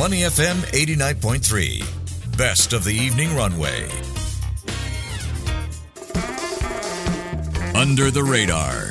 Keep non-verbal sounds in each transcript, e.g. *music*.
Money FM 89.3. Best of the evening runway. Under the radar.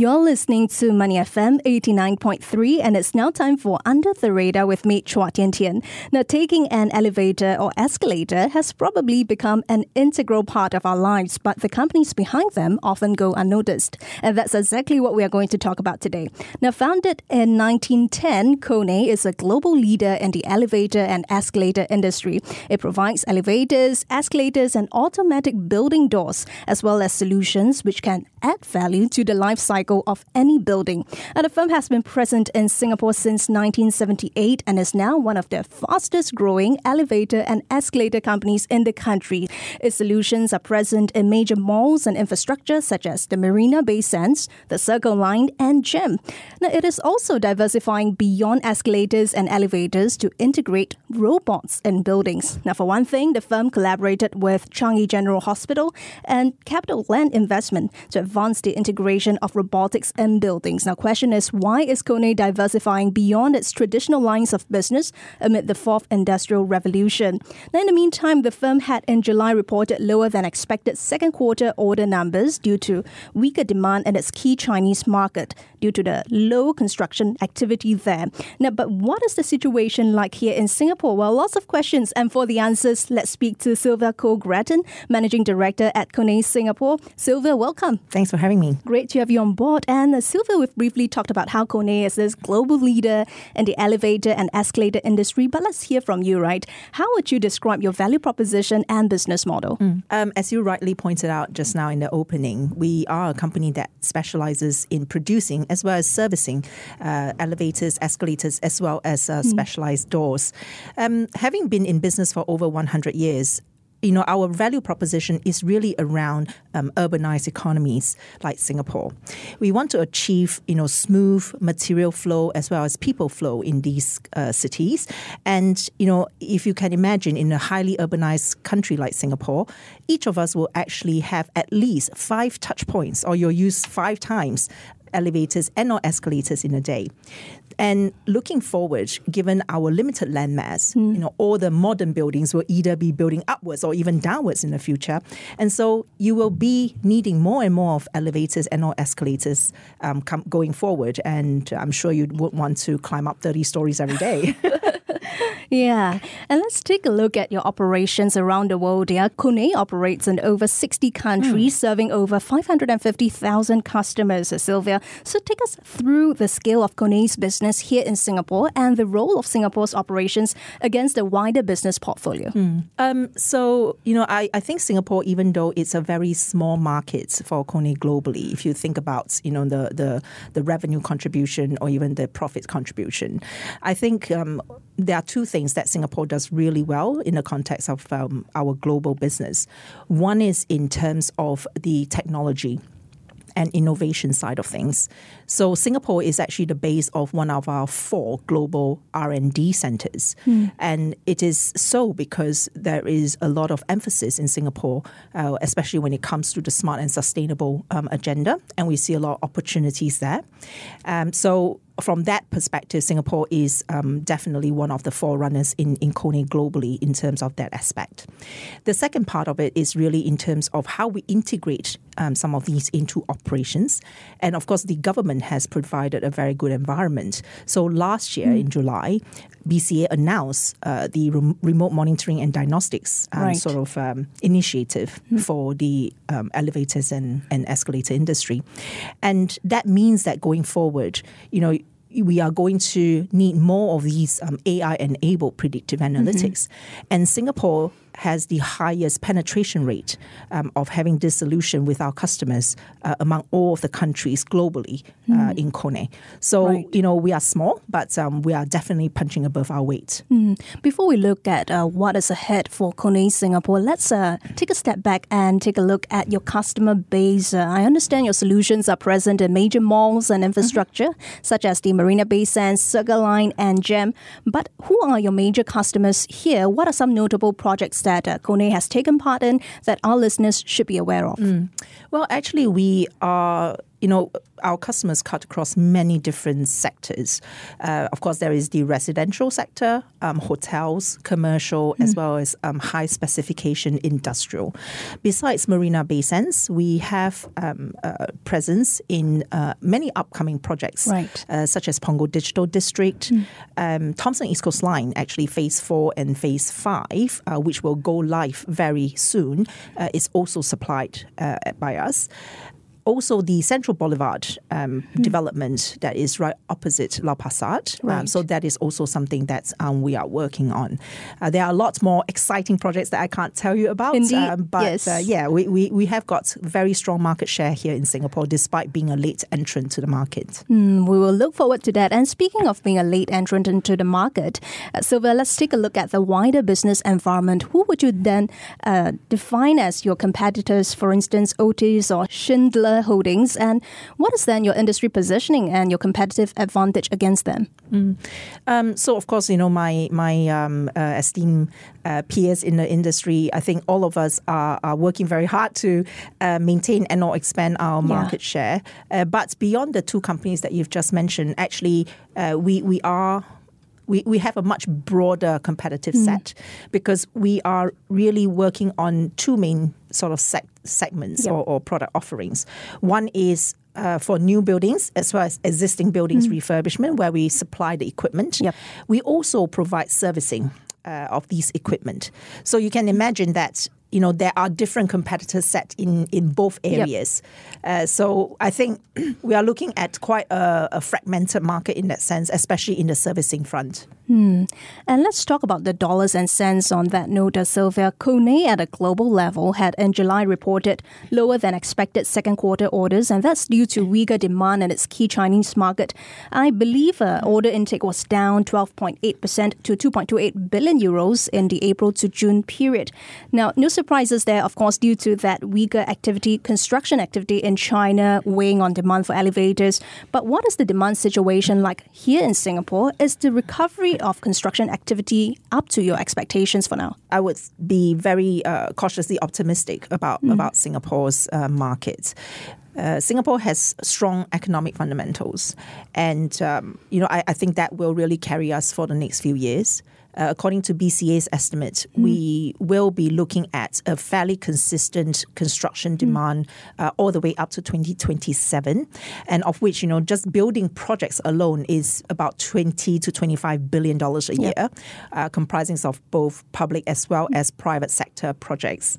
You're listening to Money FM 89.3, and it's now time for Under the Radar with me, Chua Tian Tian. Now, taking an elevator or escalator has probably become an integral part of our lives, but the companies behind them often go unnoticed. And that's exactly what we are going to talk about today. Now, founded in 1910, Kone is a global leader in the elevator and escalator industry. It provides elevators, escalators, and automatic building doors, as well as solutions which can add value to the life cycle of any building. And the firm has been present in Singapore since 1978 and is now one of the fastest growing elevator and escalator companies in the country. Its solutions are present in major malls and infrastructure such as the Marina Bay Sands, the Circle Line, and Jem. Now, it is also diversifying beyond escalators and elevators to integrate robots in buildings. Now, for one thing, the firm collaborated with Changi General Hospital and CapitaLand Investment to advance the integration of robotics in buildings. Now, question is why is Kone diversifying beyond its traditional lines of business amid the fourth industrial revolution? Now, in the meantime, the firm had in July reported lower than expected second quarter order numbers due to weaker demand in its key Chinese market due to the low construction activity there. Now, but what is the situation like here in Singapore? Well, lots of questions, and for the answers, let's speak to Sylvia Koh Gratton, Managing Director at Kone Singapore. Sylvia, welcome. Thanks for having me. Great to have you on board. And uh, Sylvia, we've briefly talked about how Kone is this global leader in the elevator and escalator industry. But let's hear from you, right? How would you describe your value proposition and business model? Mm. Um, as you rightly pointed out just now in the opening, we are a company that specializes in producing as well as servicing uh, elevators, escalators, as well as uh, mm. specialized doors. Um, having been in business for over 100 years, you know, our value proposition is really around um, urbanized economies like Singapore. We want to achieve, you know, smooth material flow as well as people flow in these uh, cities. And, you know, if you can imagine in a highly urbanized country like Singapore, each of us will actually have at least five touch points or you'll use five times elevators and or escalators in a day. And looking forward, given our limited landmass, mm. you know, all the modern buildings will either be building upwards or even downwards in the future. And so you will be needing more and more of elevators and or escalators um, come, going forward. And I'm sure you would want to climb up 30 stories every day. *laughs* *laughs* Yeah. And let's take a look at your operations around the world. Yeah, Kone operates in over 60 countries, mm. serving over 550,000 customers, Sylvia. So take us through the scale of Kone's business here in Singapore and the role of Singapore's operations against the wider business portfolio. Mm. Um, so, you know, I, I think Singapore, even though it's a very small market for Kone globally, if you think about, you know, the, the, the revenue contribution or even the profit contribution, I think um, there are two things that Singapore does really well in the context of um, our global business. One is in terms of the technology and innovation side of things. So Singapore is actually the base of one of our four global R&D centers. Mm. And it is so because there is a lot of emphasis in Singapore, uh, especially when it comes to the smart and sustainable um, agenda. And we see a lot of opportunities there. Um, so from that perspective, Singapore is um, definitely one of the forerunners in, in Kone globally in terms of that aspect. The second part of it is really in terms of how we integrate um, some of these into operations. And of course, the government has provided a very good environment. So last year mm. in July, BCA announced uh, the rem- remote monitoring and diagnostics um, right. sort of um, initiative mm. for the um, elevators and, and escalator industry. And that means that going forward, you know, we are going to need more of these um, AI enabled predictive analytics. Mm-hmm. And Singapore has the highest penetration rate um, of having this solution with our customers uh, among all of the countries globally uh, mm. in Kone. So, right. you know, we are small, but um, we are definitely punching above our weight. Mm. Before we look at uh, what is ahead for Kone Singapore, let's uh, take a step back and take a look at your customer base. Uh, I understand your solutions are present in major malls and infrastructure, mm-hmm. such as the Marina Bay Sands, Circle Line, and Jem. But who are your major customers here? What are some notable projects that uh, Kone has taken part in that our listeners should be aware of? Mm. Well, actually, we are you know, our customers cut across many different sectors. Uh, of course, there is the residential sector, um, hotels, commercial, mm. as well as um, high specification industrial. Besides Marina Bay Sands, we have um, uh, presence in uh, many upcoming projects, right. Uh, such as Punggol Digital District, mm. Thomson East Coast Line, actually Phase 4 and Phase 5, uh, which will go live very soon, uh, is also supplied by us also the Central Boulevard um, mm. development that is right opposite Lau Pa Sat. Um, right. Um, so that is also something that um, we are working on. Uh, there are lots more exciting projects that I can't tell you about. Indeed, um, but yes. uh, yeah, we, we, we have got very strong market share here in Singapore despite being a late entrant to the market. Mm, we will look forward to that. And speaking of being a late entrant into the market, uh, Sylvia, let's take a look at the wider business environment. Who would you then uh, define as your competitors? For instance, Otis or Schindler Holdings, and what is then your industry positioning and your competitive advantage against them? Mm. Um, so, of course, you know my my um, uh, esteemed uh, peers in the industry. I think all of us are, are working very hard to uh, maintain and or expand our market yeah. share. Uh, but beyond the two companies that you've just mentioned, actually, uh, we we are we, we have a much broader competitive mm. set because we are really working on two main sort of sec- segments yep. or, or, product offerings. One is uh, for new buildings as well as existing buildings mm. refurbishment, where we supply the equipment. Yep. We also provide servicing. Uh, of these equipment. So you can imagine that you know there are different competitors set in in both areas. Yep. Uh, so I think *clears throat* we are looking at quite a, a, fragmented market in that sense, especially in the servicing front. Hmm. And let's talk about the dollars and cents on that note, Sylvia. Kone at a global level had in July reported lower than expected second quarter orders, and that's due to weaker demand in its key Chinese market. I believe uh, order intake was down 12.8% to 2.28 billion euros in the April to June period. Now, no surprises there, of course, due to that weaker activity, construction activity in China weighing on demand for elevators. But what is the demand situation like here in Singapore? Is the recovery of construction activity up to your expectations for now? I would be very uh, cautiously optimistic about mm. about Singapore's uh, market. Uh, Singapore has strong economic fundamentals, and um, you know I, I, think that will really carry us for the next few years uh, according to BCA's estimate, mm. we will be looking at a fairly consistent construction mm. demand mm. uh, all the way up to 2027, and of which you know just building projects alone is about 20 to 25 billion dollars a year, uh, comprising of both public as well mm. as private sector projects.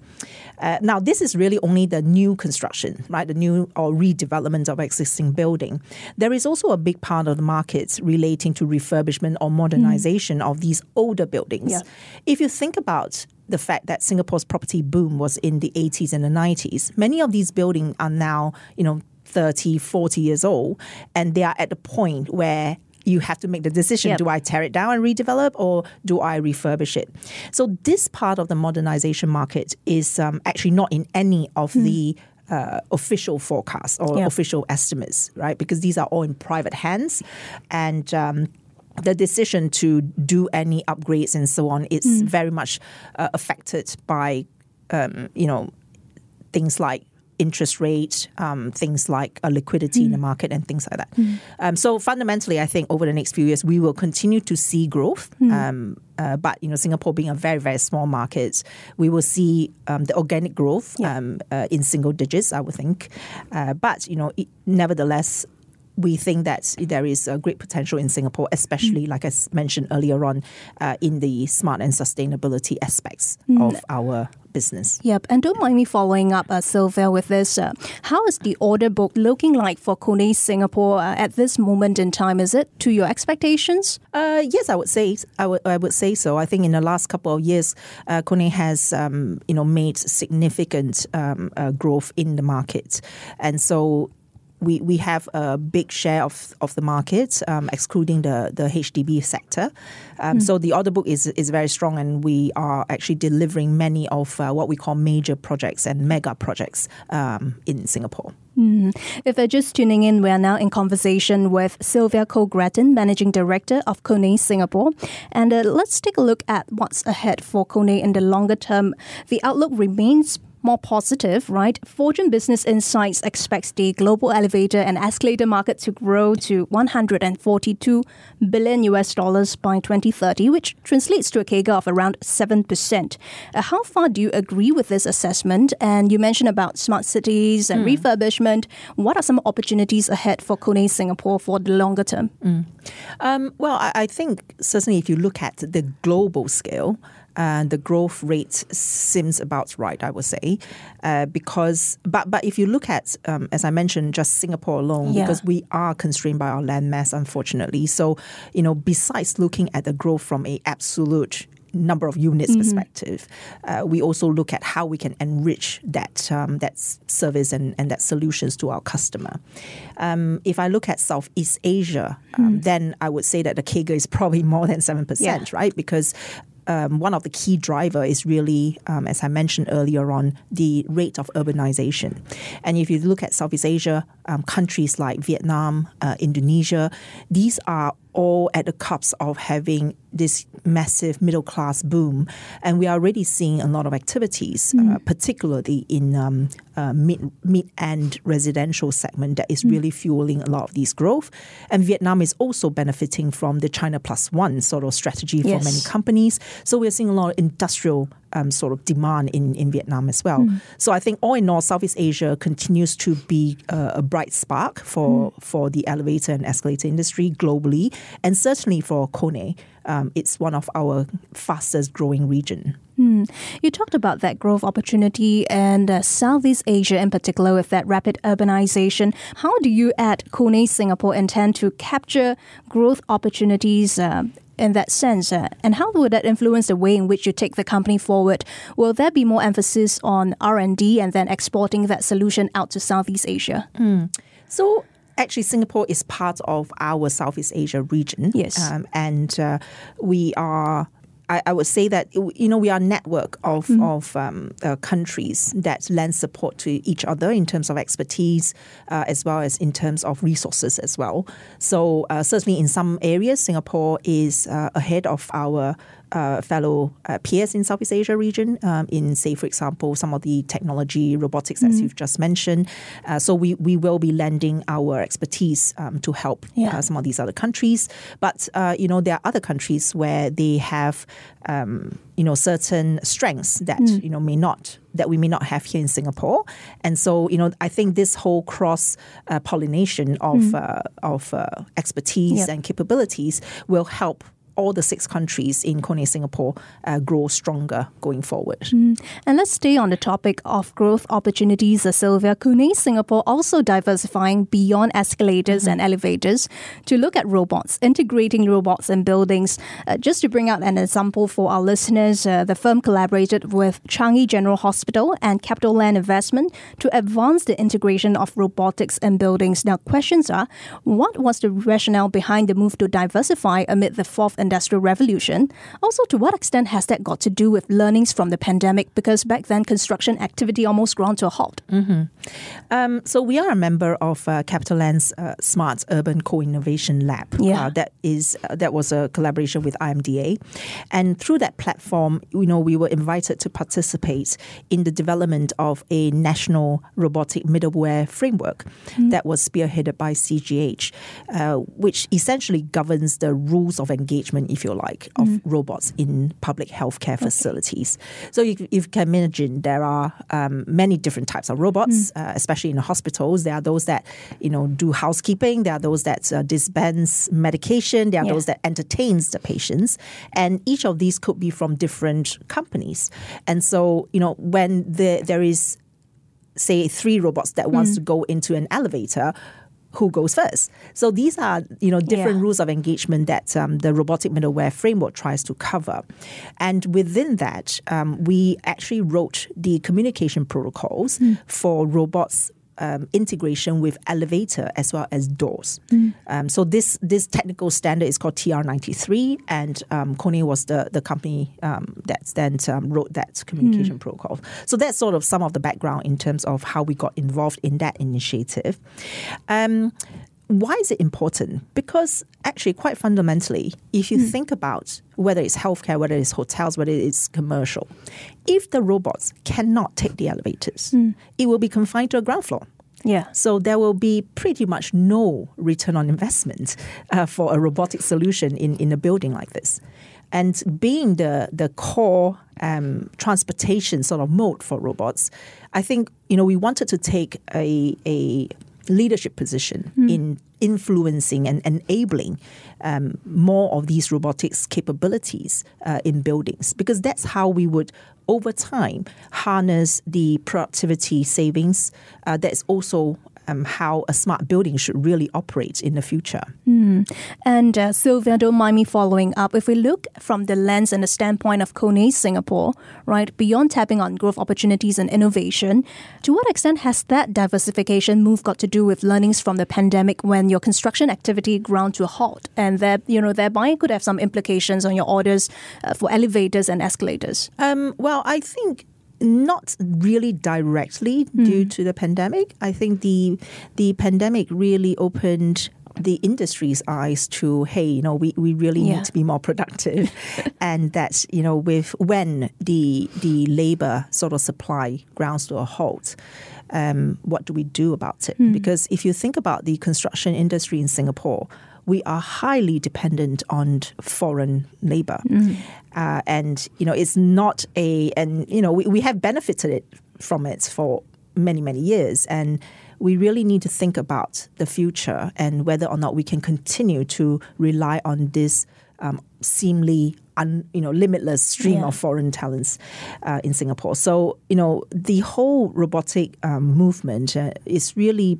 Uh, now, this is really only the new construction, right? The new or redevelopment of existing building. There is also a big part of the market relating to refurbishment or modernization mm. of these older buildings. Yeah. If you think about the fact that Singapore's property boom was in the 80s and the 90s, many of these buildings are now, you know, 30, 40 years old, and they are at the point where you have to make the decision yep. do I tear it down and redevelop or do I refurbish it? So, this part of the modernization market is um, actually not in any of mm. the uh, official forecasts or yep. official estimates, right? Because these are all in private hands. And um, the decision to do any upgrades and so on is mm. very much uh, affected by, um, you know, things like interest rate, um, things like uh, liquidity mm. in the mm. market, and things like that. Mm. Um, so fundamentally, I think over the next few years we will continue to see growth. Mm. Um, uh, but you know, Singapore being a very very small market, we will see um, the organic growth yeah. Um, uh, in single digits. I would think. Uh, but you know, it, nevertheless we think that there is a great potential in Singapore, especially, like I mentioned earlier on, uh, in the smart and sustainability aspects mm. of our business. Yep, and don't mind me following up, uh, Sylvia, with this. Uh, how is the order book looking like for Kone Singapore uh, at this moment in time? Is it to your expectations? Uh, yes, I would say I would I would say so. I think in the last couple of years, uh, Kone has um, you know made significant um, uh, growth in the market, and so we, we have a big share of, of the market, um, excluding the, the HDB sector. Um, mm. So the order book is, is very strong, and we are actually delivering many of uh, what we call major projects and mega projects um, in Singapore. Mm. If they're just tuning in, we are now in conversation with Sylvia Koh Gratton, Managing Director of Kone Singapore. And uh, let's take a look at what's ahead for Kone in the longer term. The outlook remains more positive, right? Fortune Business Insights expects the global elevator and escalator market to grow to 142 billion US dollars by 2030, which translates to a CAGR of around 7%. Uh, how far do you agree with this assessment? And you mentioned about smart cities and mm. refurbishment. What are some opportunities ahead for Kone Singapore for the longer term? Mm. Um, well, I, I think certainly if you look at the global scale, and the growth rate seems about right, I would say, uh, because but but if you look at um, as I mentioned, just Singapore alone, yeah. because we are constrained by our land mass, unfortunately. So you know, besides looking at the growth from a absolute number of units mm-hmm. perspective, uh, we also look at how we can enrich that um, that service and, and that solutions to our customer. Um, if I look at Southeast Asia, um, mm. then I would say that the CAGR is probably *laughs* more than seven yeah. percent, right? Because um, one of the key driver is really, um, as I mentioned earlier on, the rate of urbanization. And if you look at Southeast Asia, um, countries like Vietnam, uh, Indonesia, these are all at the cups of having this massive middle class boom. And we are already seeing a lot of activities, mm. uh, particularly in um, uh, mid mid end residential segment that is mm. really fueling a lot of these growth. And Vietnam is also benefiting from the China plus one sort of strategy for yes. many companies. So we're seeing a lot of industrial um, sort of demand in, in Vietnam as well. Mm. So I think all in all, Southeast Asia continues to be uh, a bright spark for, mm. for the elevator and escalator industry globally, and certainly for Kone. Um, it's one of our fastest growing region. Mm. You talked about that growth opportunity and uh, Southeast Asia in particular with that rapid urbanization. How do you at Kone Singapore intend to capture growth opportunities uh, in that sense? Uh, and how would that influence the way in which you take the company forward? Will there be more emphasis on R&D and then exporting that solution out to Southeast Asia? Mm. So actually Singapore is part of our Southeast Asia region. Yes. Um, and uh, we are I, I, would say that you know we are a network of mm. of um, uh, countries that lend support to each other in terms of expertise uh, as well as in terms of resources as well. So uh, certainly in some areas, Singapore is uh, ahead of our uh, fellow uh, peers in Southeast Asia region um, in, say, for example, some of the technology, robotics, mm-hmm. as you've just mentioned. Uh, so we, we will be lending our expertise um, to help yeah. Uh, some of these other countries. But, uh, you know, there are other countries where they have, um, you know, certain strengths that, mm. you know, may not that we may not have here in Singapore. And so, you know, I think this whole cross uh, pollination of mm. uh, of uh, expertise yep. and capabilities will help all the six countries in Kone Singapore uh, grow stronger going forward. Mm. And let's stay on the topic of growth opportunities, uh, Sylvia. Kone Singapore also diversifying beyond escalators mm-hmm. and elevators to look at robots, integrating robots in buildings. Uh, just to bring out an example for our listeners, uh, the firm collaborated with Changi General Hospital and CapitaLand Investment to advance the integration of robotics in buildings. Now, questions are what was the rationale behind the move to diversify amid the fourth Industrial Revolution. Also, to what extent has that got to do with learnings from the pandemic? Because back then, construction activity almost ground to a halt. Mm-hmm. Um, so, we are a member of uh, CapitaLand's uh, Smart Urban Co-Innovation Lab. Yeah. Uh, that is uh, that was a collaboration with IMDA, and through that platform, you know, we were invited to participate in the development of a national robotic middleware framework mm-hmm. that was spearheaded by CGH, uh, which essentially governs the rules of engagement management, if you like, of mm. robots in public healthcare okay. facilities. So you, you, can imagine there are um, many different types of robots, mm. uh, especially in the hospitals. There are those that you know do housekeeping. There are those that uh, dispense medication. There are yeah. those that entertains the patients, and each of these could be from different companies. And so you know when the, there is say three robots that wants mm. to go into an elevator who goes first. So these are you know different yeah. rules of engagement that um, the robotic middleware framework tries to cover, and within that, um, we actually wrote the communication protocols mm. for robots um, integration with elevator as well as doors. Mm. Um, so this this technical standard is called TR93, and um, Kone was the the company um, that then um, wrote that communication mm. protocol. So that's sort of some of the background in terms of how we got involved in that initiative. Why is it important? Because actually, quite fundamentally, if you mm. think about whether it's healthcare, whether it's hotels, whether it's commercial, if the robots cannot take the elevators, mm. it will be confined to a ground floor. Yeah. So there will be pretty much no return on investment uh, for a robotic solution in, in a building like this. And being the the core um, transportation sort of mode for robots, I think you know we wanted to take a a leadership position mm. in influencing and enabling um, more of these robotics capabilities uh, in buildings because that's how we would over time harness the productivity savings uh, that's also um, how a smart building should really operate in the future. Mm. And uh, Sylvia, don't mind me following up. If we look from the lens and the standpoint of Kone Singapore, right, beyond tapping on growth opportunities and innovation, to what extent has that diversification move got to do with learnings from the pandemic when your construction activity ground to a halt, and that you know thereby could have some implications on your orders uh, for elevators and escalators? Um, well, I think not really directly mm. due to the pandemic. I think the the pandemic really opened the industry's eyes to hey you know we, we really yeah. need to be more productive *laughs* and that's you know with when the the labor sort of supply grounds to a halt um, what do we do about it mm. because if you think about the construction industry in singapore we are highly dependent on foreign labor. Mm. Uh, and, you know, it's not a, and, you know, we, we have benefited it from it for many, many years. And we really need to think about the future and whether or not we can continue to rely on this um, seemingly un, you know limitless stream yeah. of foreign talents uh, in Singapore. So you know the whole robotic um, movement uh, is really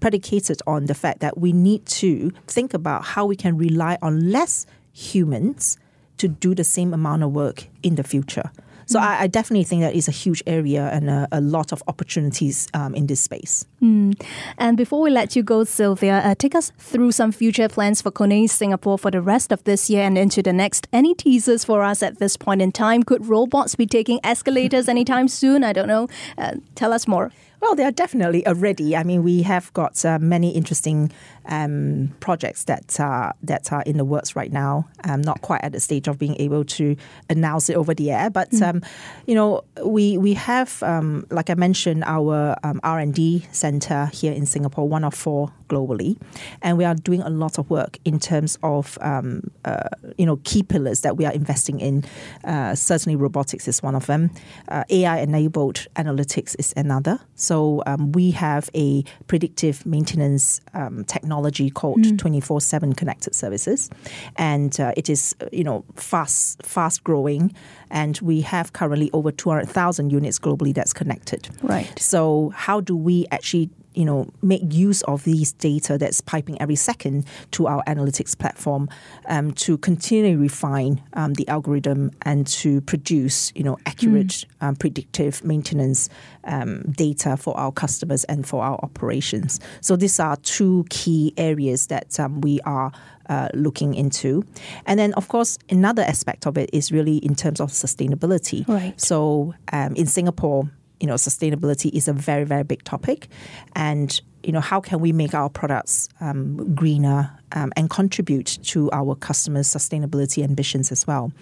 predicated on the fact that we need to think about how we can rely on less humans to do the same amount of work in the future. So mm. I, I, definitely think that is a huge area and a, a lot of opportunities um, in this space. Mm. And before we let you go, Sylvia, uh, take us through some future plans for Kone Singapore for the rest of this year and into the next. Any teasers for us at this point in time? Could robots be taking escalators anytime soon? I don't know. Uh, tell us more. Well, they are definitely already. I mean, we have got uh, many interesting um, projects that are that are in the works right now. Um, not quite at the stage of being able to announce it over the air, but mm. um, you know, we we have, um, like I mentioned, our um, R and D center here in Singapore, one of four globally, and we are doing a lot of work in terms of um, uh, you know key pillars that we are investing in. Uh, certainly, robotics is one of them. Uh, AI enabled analytics is another. So we have a predictive maintenance technology technology called mm. 24 7 connected services. And uh, it is, you know, fast, fast growing. And we have currently over 200,000 units globally that's connected. Right. So, how do we actually you know, make use of these data that's piping every second to our analytics platform um, to continually refine um, the algorithm and to produce, you know, accurate, mm. um, predictive maintenance um, data for our customers and for our operations. So these are two key areas that um, we are uh, looking into. And then, of course, another aspect of it is really in terms of sustainability. Right. So um, in Singapore, you know, sustainability is a very, very big topic. And, you know, how can we make our products um, greener um, and contribute to our customers' sustainability ambitions as well?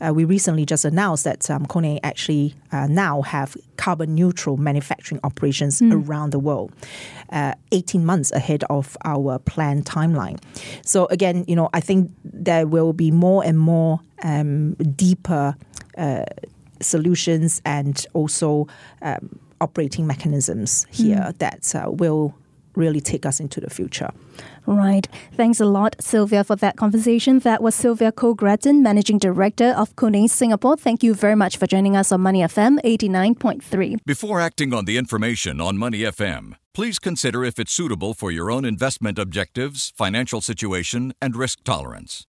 Uh, we recently just announced that um, Kone actually uh, now have carbon neutral manufacturing operations mm. around the world, uh, 18 months ahead of our planned timeline. So again, you know, I think there will be more and more um, deeper uh, solutions and also um, operating mechanisms here mm. that uh, will really take us into the future. Right. Thanks a lot, Sylvia, for that conversation. That was Sylvia Koh Managing Director of Kone Singapore. Thank you very much for joining us on Money FM 89.3. Before acting on the information on Money FM, please consider if it's suitable for your own investment objectives, financial situation, and risk tolerance.